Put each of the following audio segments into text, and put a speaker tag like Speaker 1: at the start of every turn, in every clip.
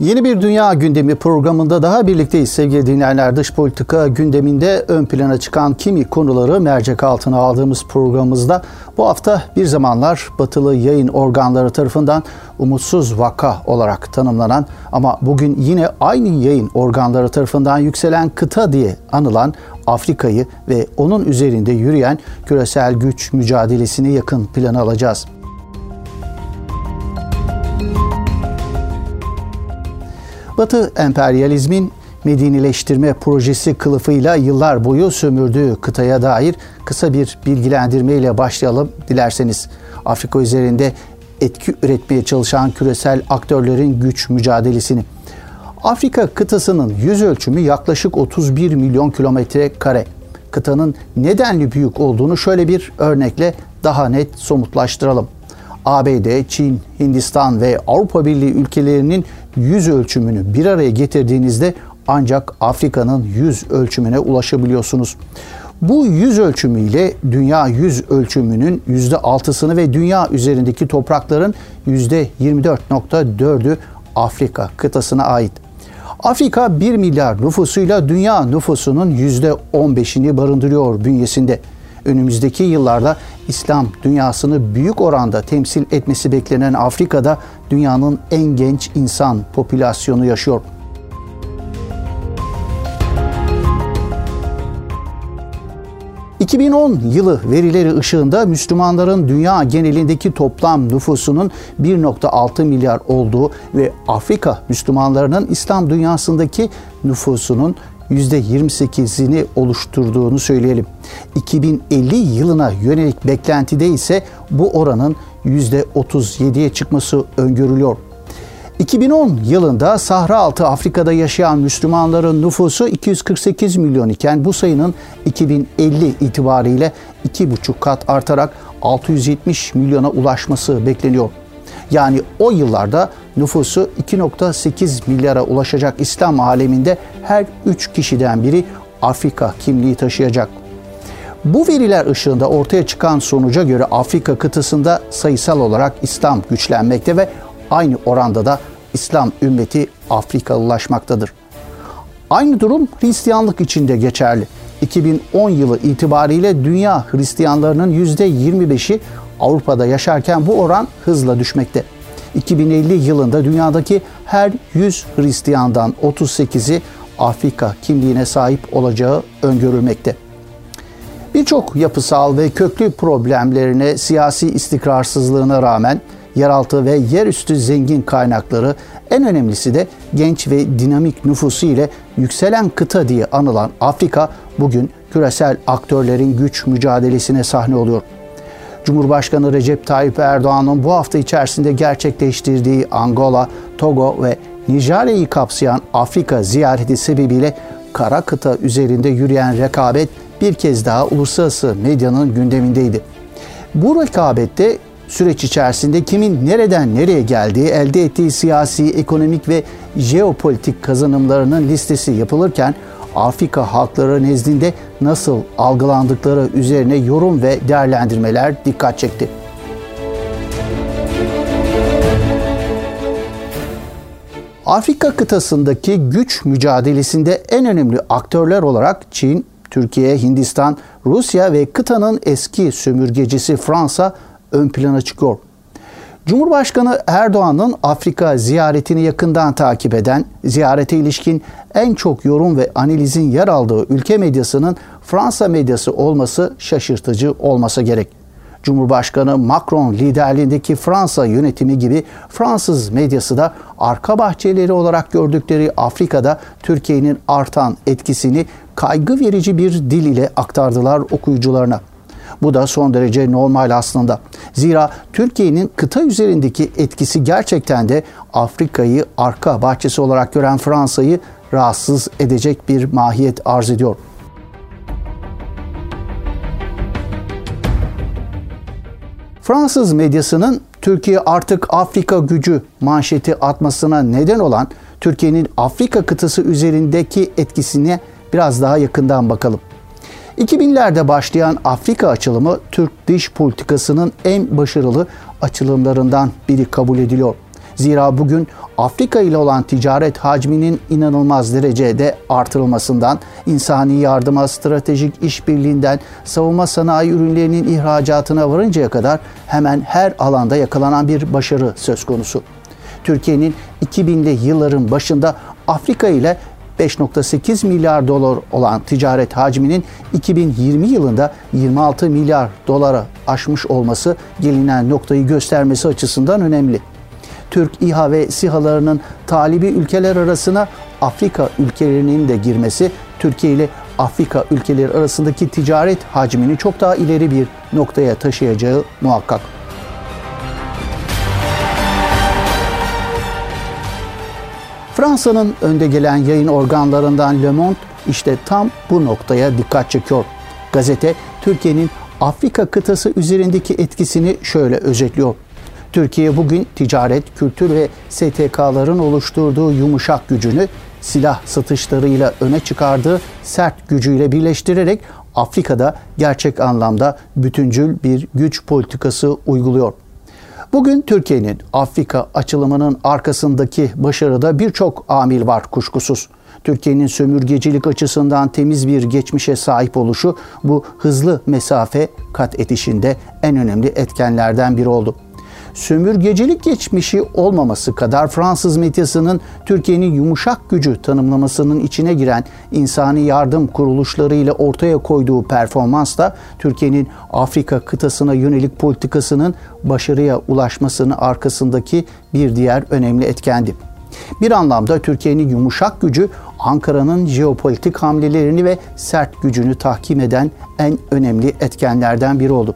Speaker 1: Yeni bir Dünya Gündemi programında daha birlikteyiz sevgili dinleyenler. Dış politika gündeminde ön plana çıkan kimi konuları mercek altına aldığımız programımızda bu hafta bir zamanlar batılı yayın organları tarafından umutsuz vaka olarak tanımlanan ama bugün yine aynı yayın organları tarafından yükselen kıta diye anılan Afrika'yı ve onun üzerinde yürüyen küresel güç mücadelesini yakın plana alacağız. Batı emperyalizmin Medinileştirme projesi kılıfıyla yıllar boyu sömürdüğü kıtaya dair kısa bir bilgilendirme ile başlayalım dilerseniz. Afrika üzerinde etki üretmeye çalışan küresel aktörlerin güç mücadelesini. Afrika kıtasının yüz ölçümü yaklaşık 31 milyon kilometre kare. Kıtanın nedenli büyük olduğunu şöyle bir örnekle daha net somutlaştıralım. ABD, Çin, Hindistan ve Avrupa Birliği ülkelerinin yüz ölçümünü bir araya getirdiğinizde ancak Afrika'nın yüz ölçümüne ulaşabiliyorsunuz. Bu yüz ölçümüyle dünya yüz ölçümünün yüzde altısını ve dünya üzerindeki toprakların yüzde 24.4'ü Afrika kıtasına ait. Afrika 1 milyar nüfusuyla dünya nüfusunun yüzde 15'ini barındırıyor bünyesinde önümüzdeki yıllarda İslam dünyasını büyük oranda temsil etmesi beklenen Afrika'da dünyanın en genç insan popülasyonu yaşıyor. ...2010 yılı verileri ışığında Müslümanların dünya genelindeki toplam nüfusunun 1.6 milyar olduğu ve Afrika Müslümanlarının İslam dünyasındaki nüfusunun %28'ini oluşturduğunu söyleyelim. 2050 yılına yönelik beklentide ise bu oranın %37'ye çıkması öngörülüyor. 2010 yılında Sahra altı Afrika'da yaşayan Müslümanların nüfusu 248 milyon iken bu sayının 2050 itibariyle 2,5 kat artarak 670 milyona ulaşması bekleniyor. Yani o yıllarda nüfusu 2.8 milyara ulaşacak İslam aleminde her 3 kişiden biri Afrika kimliği taşıyacak. Bu veriler ışığında ortaya çıkan sonuca göre Afrika kıtasında sayısal olarak İslam güçlenmekte ve aynı oranda da İslam ümmeti Afrikalılaşmaktadır. Aynı durum Hristiyanlık için de geçerli. 2010 yılı itibariyle dünya Hristiyanlarının %25'i Avrupa'da yaşarken bu oran hızla düşmekte. 2050 yılında dünyadaki her 100 Hristiyandan 38'i Afrika kimliğine sahip olacağı öngörülmekte. Birçok yapısal ve köklü problemlerine, siyasi istikrarsızlığına rağmen yeraltı ve yerüstü zengin kaynakları, en önemlisi de genç ve dinamik nüfusu ile yükselen kıta diye anılan Afrika bugün küresel aktörlerin güç mücadelesine sahne oluyor. Cumhurbaşkanı Recep Tayyip Erdoğan'ın bu hafta içerisinde gerçekleştirdiği Angola, Togo ve Nijerya'yı kapsayan Afrika ziyareti sebebiyle kara kıta üzerinde yürüyen rekabet bir kez daha uluslararası medyanın gündemindeydi. Bu rekabette süreç içerisinde kimin nereden nereye geldiği, elde ettiği siyasi, ekonomik ve jeopolitik kazanımlarının listesi yapılırken Afrika halkları nezdinde nasıl algılandıkları üzerine yorum ve değerlendirmeler dikkat çekti. Afrika kıtasındaki güç mücadelesinde en önemli aktörler olarak Çin, Türkiye, Hindistan, Rusya ve kıtanın eski sömürgecisi Fransa ön plana çıkıyor. Cumhurbaşkanı Erdoğan'ın Afrika ziyaretini yakından takip eden, ziyarete ilişkin en çok yorum ve analizin yer aldığı ülke medyasının Fransa medyası olması şaşırtıcı olmasa gerek. Cumhurbaşkanı Macron liderliğindeki Fransa yönetimi gibi Fransız medyası da arka bahçeleri olarak gördükleri Afrika'da Türkiye'nin artan etkisini kaygı verici bir dil ile aktardılar okuyucularına. Bu da son derece normal aslında. Zira Türkiye'nin kıta üzerindeki etkisi gerçekten de Afrika'yı arka bahçesi olarak gören Fransa'yı rahatsız edecek bir mahiyet arz ediyor. Fransız medyasının Türkiye artık Afrika gücü manşeti atmasına neden olan Türkiye'nin Afrika kıtası üzerindeki etkisine biraz daha yakından bakalım. 2000'lerde başlayan Afrika açılımı Türk dış politikasının en başarılı açılımlarından biri kabul ediliyor. Zira bugün Afrika ile olan ticaret hacminin inanılmaz derecede artırılmasından, insani yardıma, stratejik işbirliğinden, savunma sanayi ürünlerinin ihracatına varıncaya kadar hemen her alanda yakalanan bir başarı söz konusu. Türkiye'nin 2000'li yılların başında Afrika ile 5.8 milyar dolar olan ticaret hacminin 2020 yılında 26 milyar dolara aşmış olması gelinen noktayı göstermesi açısından önemli. Türk İHA ve SİHA'larının talibi ülkeler arasına Afrika ülkelerinin de girmesi Türkiye ile Afrika ülkeleri arasındaki ticaret hacmini çok daha ileri bir noktaya taşıyacağı muhakkak. Fransa'nın önde gelen yayın organlarından Le Monde işte tam bu noktaya dikkat çekiyor. Gazete Türkiye'nin Afrika kıtası üzerindeki etkisini şöyle özetliyor. Türkiye bugün ticaret, kültür ve STK'ların oluşturduğu yumuşak gücünü silah satışlarıyla öne çıkardığı sert gücüyle birleştirerek Afrika'da gerçek anlamda bütüncül bir güç politikası uyguluyor. Bugün Türkiye'nin Afrika açılımının arkasındaki başarıda birçok amil var kuşkusuz. Türkiye'nin sömürgecilik açısından temiz bir geçmişe sahip oluşu bu hızlı mesafe kat edişinde en önemli etkenlerden biri oldu sömürgecilik geçmişi olmaması kadar Fransız medyasının Türkiye'nin yumuşak gücü tanımlamasının içine giren insani yardım kuruluşları ile ortaya koyduğu performans da Türkiye'nin Afrika kıtasına yönelik politikasının başarıya ulaşmasının arkasındaki bir diğer önemli etkendi. Bir anlamda Türkiye'nin yumuşak gücü Ankara'nın jeopolitik hamlelerini ve sert gücünü tahkim eden en önemli etkenlerden biri oldu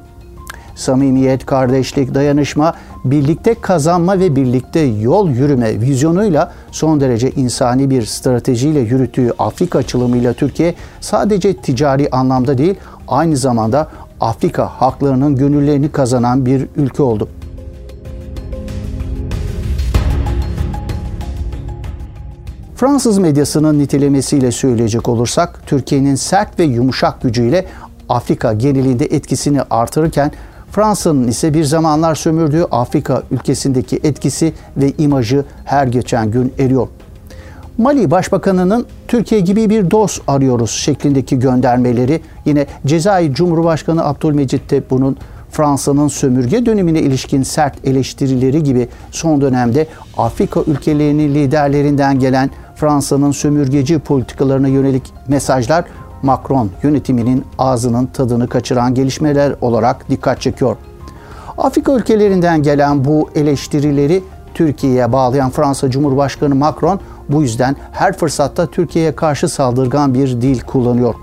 Speaker 1: samimiyet, kardeşlik, dayanışma, birlikte kazanma ve birlikte yol yürüme vizyonuyla son derece insani bir stratejiyle yürüttüğü Afrika açılımıyla Türkiye sadece ticari anlamda değil aynı zamanda Afrika haklarının gönüllerini kazanan bir ülke oldu. Fransız medyasının nitelemesiyle söyleyecek olursak Türkiye'nin sert ve yumuşak gücüyle Afrika genelinde etkisini artırırken Fransa'nın ise bir zamanlar sömürdüğü Afrika ülkesindeki etkisi ve imajı her geçen gün eriyor. Mali Başbakanı'nın Türkiye gibi bir dost arıyoruz şeklindeki göndermeleri yine Cezayir Cumhurbaşkanı Abdülmecit de bunun Fransa'nın sömürge dönemine ilişkin sert eleştirileri gibi son dönemde Afrika ülkelerinin liderlerinden gelen Fransa'nın sömürgeci politikalarına yönelik mesajlar Macron yönetiminin ağzının tadını kaçıran gelişmeler olarak dikkat çekiyor. Afrika ülkelerinden gelen bu eleştirileri Türkiye'ye bağlayan Fransa Cumhurbaşkanı Macron bu yüzden her fırsatta Türkiye'ye karşı saldırgan bir dil kullanıyor.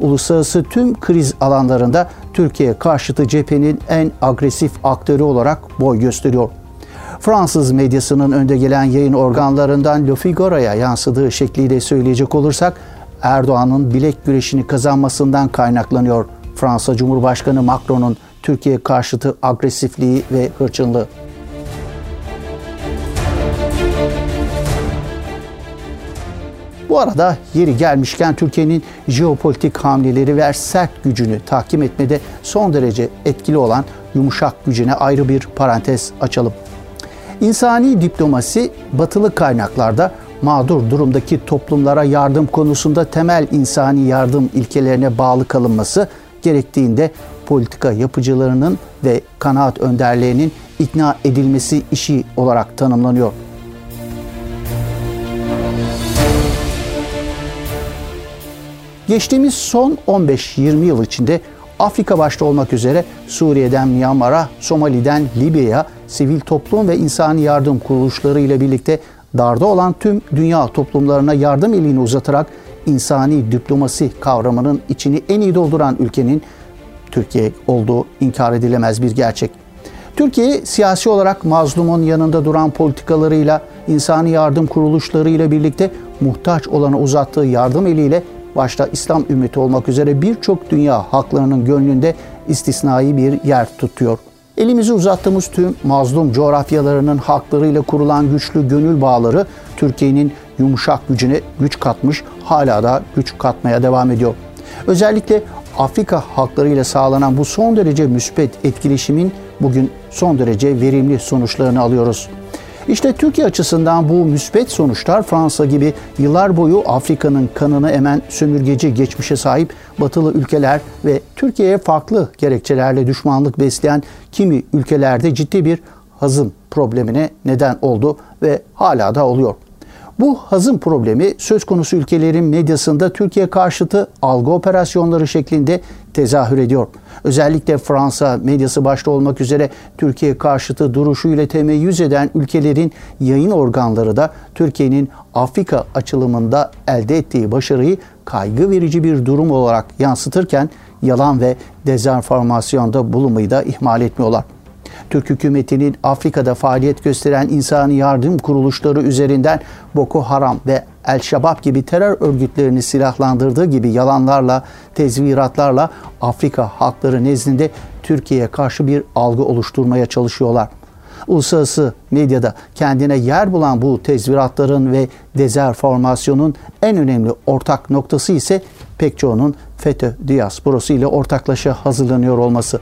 Speaker 1: Uluslararası tüm kriz alanlarında Türkiye karşıtı cephenin en agresif aktörü olarak boy gösteriyor. Fransız medyasının önde gelen yayın organlarından Le Figaro'ya yansıdığı şekliyle söyleyecek olursak Erdoğan'ın bilek güreşini kazanmasından kaynaklanıyor Fransa Cumhurbaşkanı Macron'un Türkiye karşıtı agresifliği ve hırçınlığı. Bu arada yeri gelmişken Türkiye'nin jeopolitik hamleleri ve sert gücünü tahkim etmede son derece etkili olan yumuşak gücüne ayrı bir parantez açalım. İnsani diplomasi batılı kaynaklarda mağdur durumdaki toplumlara yardım konusunda temel insani yardım ilkelerine bağlı kalınması gerektiğinde politika yapıcılarının ve kanaat önderlerinin ikna edilmesi işi olarak tanımlanıyor. Geçtiğimiz son 15-20 yıl içinde Afrika başta olmak üzere Suriye'den Myanmar'a, Somali'den Libya'ya sivil toplum ve insani yardım kuruluşları ile birlikte darda olan tüm dünya toplumlarına yardım elini uzatarak insani diplomasi kavramının içini en iyi dolduran ülkenin Türkiye olduğu inkar edilemez bir gerçek. Türkiye siyasi olarak mazlumun yanında duran politikalarıyla, insani yardım kuruluşlarıyla birlikte muhtaç olana uzattığı yardım eliyle başta İslam ümmeti olmak üzere birçok dünya haklarının gönlünde istisnai bir yer tutuyor. Elimizi uzattığımız tüm mazlum coğrafyalarının haklarıyla kurulan güçlü gönül bağları Türkiye'nin yumuşak gücüne güç katmış, hala da güç katmaya devam ediyor. Özellikle Afrika halklarıyla sağlanan bu son derece müspet etkileşimin bugün son derece verimli sonuçlarını alıyoruz. İşte Türkiye açısından bu müsbet sonuçlar Fransa gibi yıllar boyu Afrika'nın kanını emen sömürgeci geçmişe sahip batılı ülkeler ve Türkiye'ye farklı gerekçelerle düşmanlık besleyen kimi ülkelerde ciddi bir hazım problemine neden oldu ve hala da oluyor. Bu hazım problemi söz konusu ülkelerin medyasında Türkiye karşıtı algı operasyonları şeklinde tezahür ediyor. Özellikle Fransa medyası başta olmak üzere Türkiye karşıtı duruşuyla temeyyüz eden ülkelerin yayın organları da Türkiye'nin Afrika açılımında elde ettiği başarıyı kaygı verici bir durum olarak yansıtırken yalan ve dezenformasyonda bulunmayı da ihmal etmiyorlar. Türk hükümetinin Afrika'da faaliyet gösteren insani yardım kuruluşları üzerinden Boko Haram ve El-Şabab gibi terör örgütlerini silahlandırdığı gibi yalanlarla, tezviratlarla Afrika halkları nezdinde Türkiye'ye karşı bir algı oluşturmaya çalışıyorlar. Uluslararası medyada kendine yer bulan bu tezviratların ve dezerformasyonun en önemli ortak noktası ise pek çoğunun FETÖ diasporası ile ortaklaşa hazırlanıyor olması.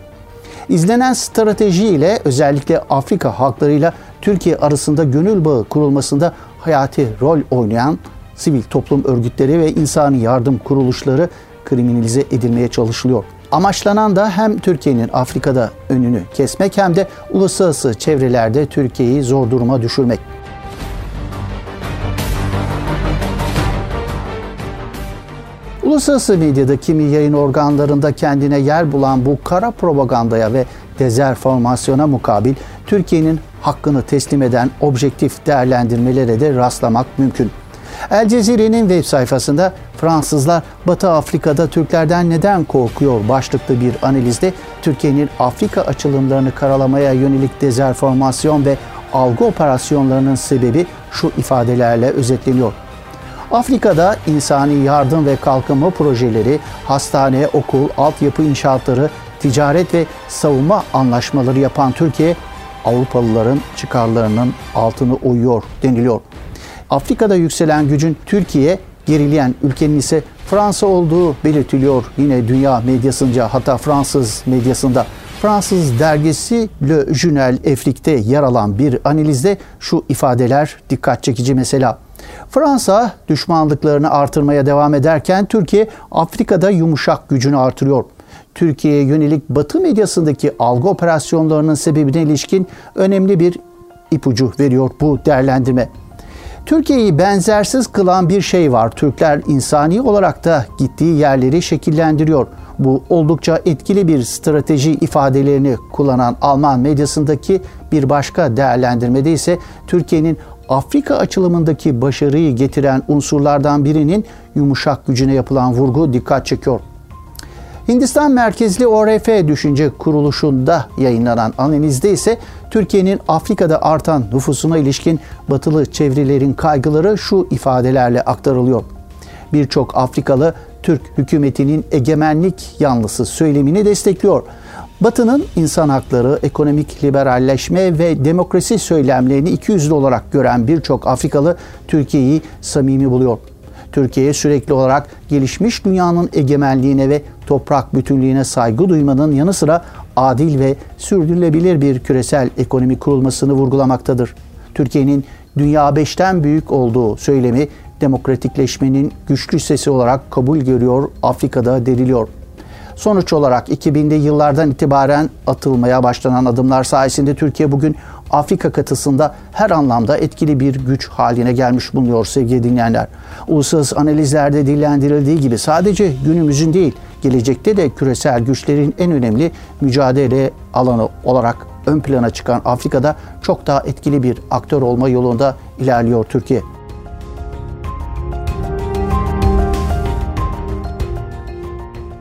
Speaker 1: İzlenen strateji ile özellikle Afrika halklarıyla Türkiye arasında gönül bağı kurulmasında hayati rol oynayan sivil toplum örgütleri ve insani yardım kuruluşları kriminalize edilmeye çalışılıyor. Amaçlanan da hem Türkiye'nin Afrika'da önünü kesmek hem de uluslararası çevrelerde Türkiye'yi zor duruma düşürmek. Uluslararası medyada kimi yayın organlarında kendine yer bulan bu kara propagandaya ve dezerformasyona mukabil Türkiye'nin hakkını teslim eden objektif değerlendirmelere de rastlamak mümkün. El Cezire'nin web sayfasında Fransızlar Batı Afrika'da Türklerden neden korkuyor başlıklı bir analizde Türkiye'nin Afrika açılımlarını karalamaya yönelik dezerformasyon ve algı operasyonlarının sebebi şu ifadelerle özetleniyor. Afrika'da insani yardım ve kalkınma projeleri, hastane, okul, altyapı inşaatları, ticaret ve savunma anlaşmaları yapan Türkiye, Avrupalıların çıkarlarının altını uyuyor deniliyor. Afrika'da yükselen gücün Türkiye, gerileyen ülkenin ise Fransa olduğu belirtiliyor yine dünya medyasınca hatta Fransız medyasında. Fransız dergisi Le Journal Afrique'de yer alan bir analizde şu ifadeler dikkat çekici mesela. Fransa düşmanlıklarını artırmaya devam ederken Türkiye Afrika'da yumuşak gücünü artırıyor. Türkiye'ye yönelik Batı medyasındaki algı operasyonlarının sebebine ilişkin önemli bir ipucu veriyor bu değerlendirme. Türkiye'yi benzersiz kılan bir şey var. Türkler insani olarak da gittiği yerleri şekillendiriyor. Bu oldukça etkili bir strateji ifadelerini kullanan Alman medyasındaki bir başka değerlendirmede ise Türkiye'nin Afrika açılımındaki başarıyı getiren unsurlardan birinin yumuşak gücüne yapılan vurgu dikkat çekiyor. Hindistan merkezli ORF Düşünce Kuruluşu'nda yayınlanan analizde ise Türkiye'nin Afrika'da artan nüfusuna ilişkin batılı çevrelerin kaygıları şu ifadelerle aktarılıyor. Birçok Afrikalı Türk hükümetinin egemenlik yanlısı söylemini destekliyor. Batı'nın insan hakları, ekonomik liberalleşme ve demokrasi söylemlerini ikiyüzlü olarak gören birçok Afrikalı Türkiye'yi samimi buluyor. Türkiye'ye sürekli olarak gelişmiş dünyanın egemenliğine ve toprak bütünlüğüne saygı duymanın yanı sıra adil ve sürdürülebilir bir küresel ekonomi kurulmasını vurgulamaktadır. Türkiye'nin dünya beşten büyük olduğu söylemi demokratikleşmenin güçlü sesi olarak kabul görüyor, Afrika'da deriliyor. Sonuç olarak 2000'li yıllardan itibaren atılmaya başlanan adımlar sayesinde Türkiye bugün Afrika kıtasında her anlamda etkili bir güç haline gelmiş bulunuyor sevgili dinleyenler. Uluslararası analizlerde dillendirildiği gibi sadece günümüzün değil, gelecekte de küresel güçlerin en önemli mücadele alanı olarak ön plana çıkan Afrika'da çok daha etkili bir aktör olma yolunda ilerliyor Türkiye.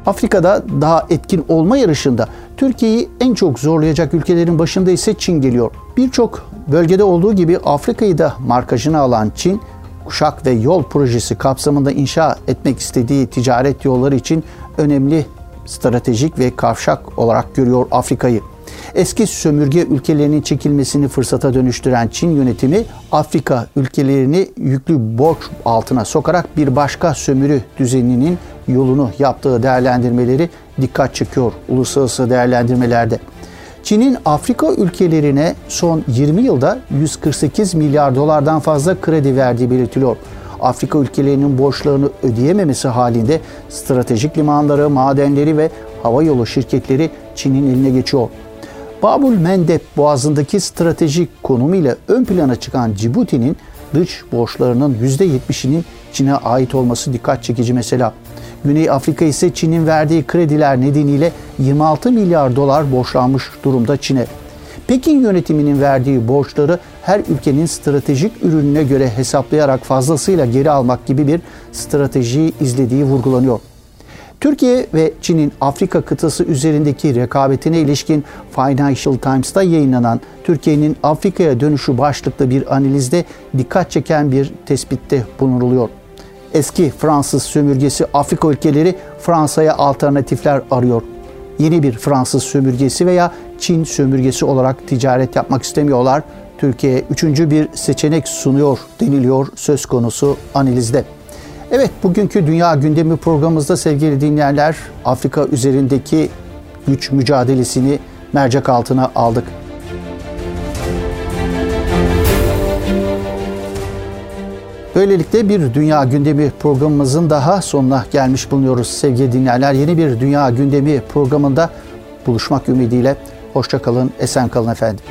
Speaker 1: Afrika'da daha etkin olma yarışında Türkiye'yi en çok zorlayacak ülkelerin başında ise Çin geliyor. Birçok bölgede olduğu gibi Afrika'yı da markajına alan Çin, kuşak ve yol projesi kapsamında inşa etmek istediği ticaret yolları için önemli stratejik ve kavşak olarak görüyor Afrika'yı. Eski sömürge ülkelerinin çekilmesini fırsata dönüştüren Çin yönetimi Afrika ülkelerini yüklü borç altına sokarak bir başka sömürü düzeninin yolunu yaptığı değerlendirmeleri dikkat çekiyor uluslararası değerlendirmelerde. Çin'in Afrika ülkelerine son 20 yılda 148 milyar dolardan fazla kredi verdiği belirtiliyor. Afrika ülkelerinin borçlarını ödeyememesi halinde stratejik limanları, madenleri ve havayolu şirketleri Çin'in eline geçiyor. Babul Mendeb boğazındaki stratejik konumuyla ön plana çıkan Cibuti'nin dış borçlarının %70'inin Çin'e ait olması dikkat çekici mesela. Güney Afrika ise Çin'in verdiği krediler nedeniyle 26 milyar dolar borçlanmış durumda Çin'e. Pekin yönetiminin verdiği borçları her ülkenin stratejik ürününe göre hesaplayarak fazlasıyla geri almak gibi bir strateji izlediği vurgulanıyor. Türkiye ve Çin'in Afrika kıtası üzerindeki rekabetine ilişkin Financial Times'ta yayınlanan Türkiye'nin Afrika'ya dönüşü başlıklı bir analizde dikkat çeken bir tespitte bulunuluyor. Eski Fransız sömürgesi Afrika ülkeleri Fransa'ya alternatifler arıyor. Yeni bir Fransız sömürgesi veya Çin sömürgesi olarak ticaret yapmak istemiyorlar. Türkiye üçüncü bir seçenek sunuyor deniliyor söz konusu analizde. Evet bugünkü Dünya Gündemi programımızda sevgili dinleyenler Afrika üzerindeki güç mücadelesini mercek altına aldık. Böylelikle bir Dünya Gündemi programımızın daha sonuna gelmiş bulunuyoruz sevgili dinleyenler. Yeni bir Dünya Gündemi programında buluşmak ümidiyle. Hoşçakalın, esen kalın efendim.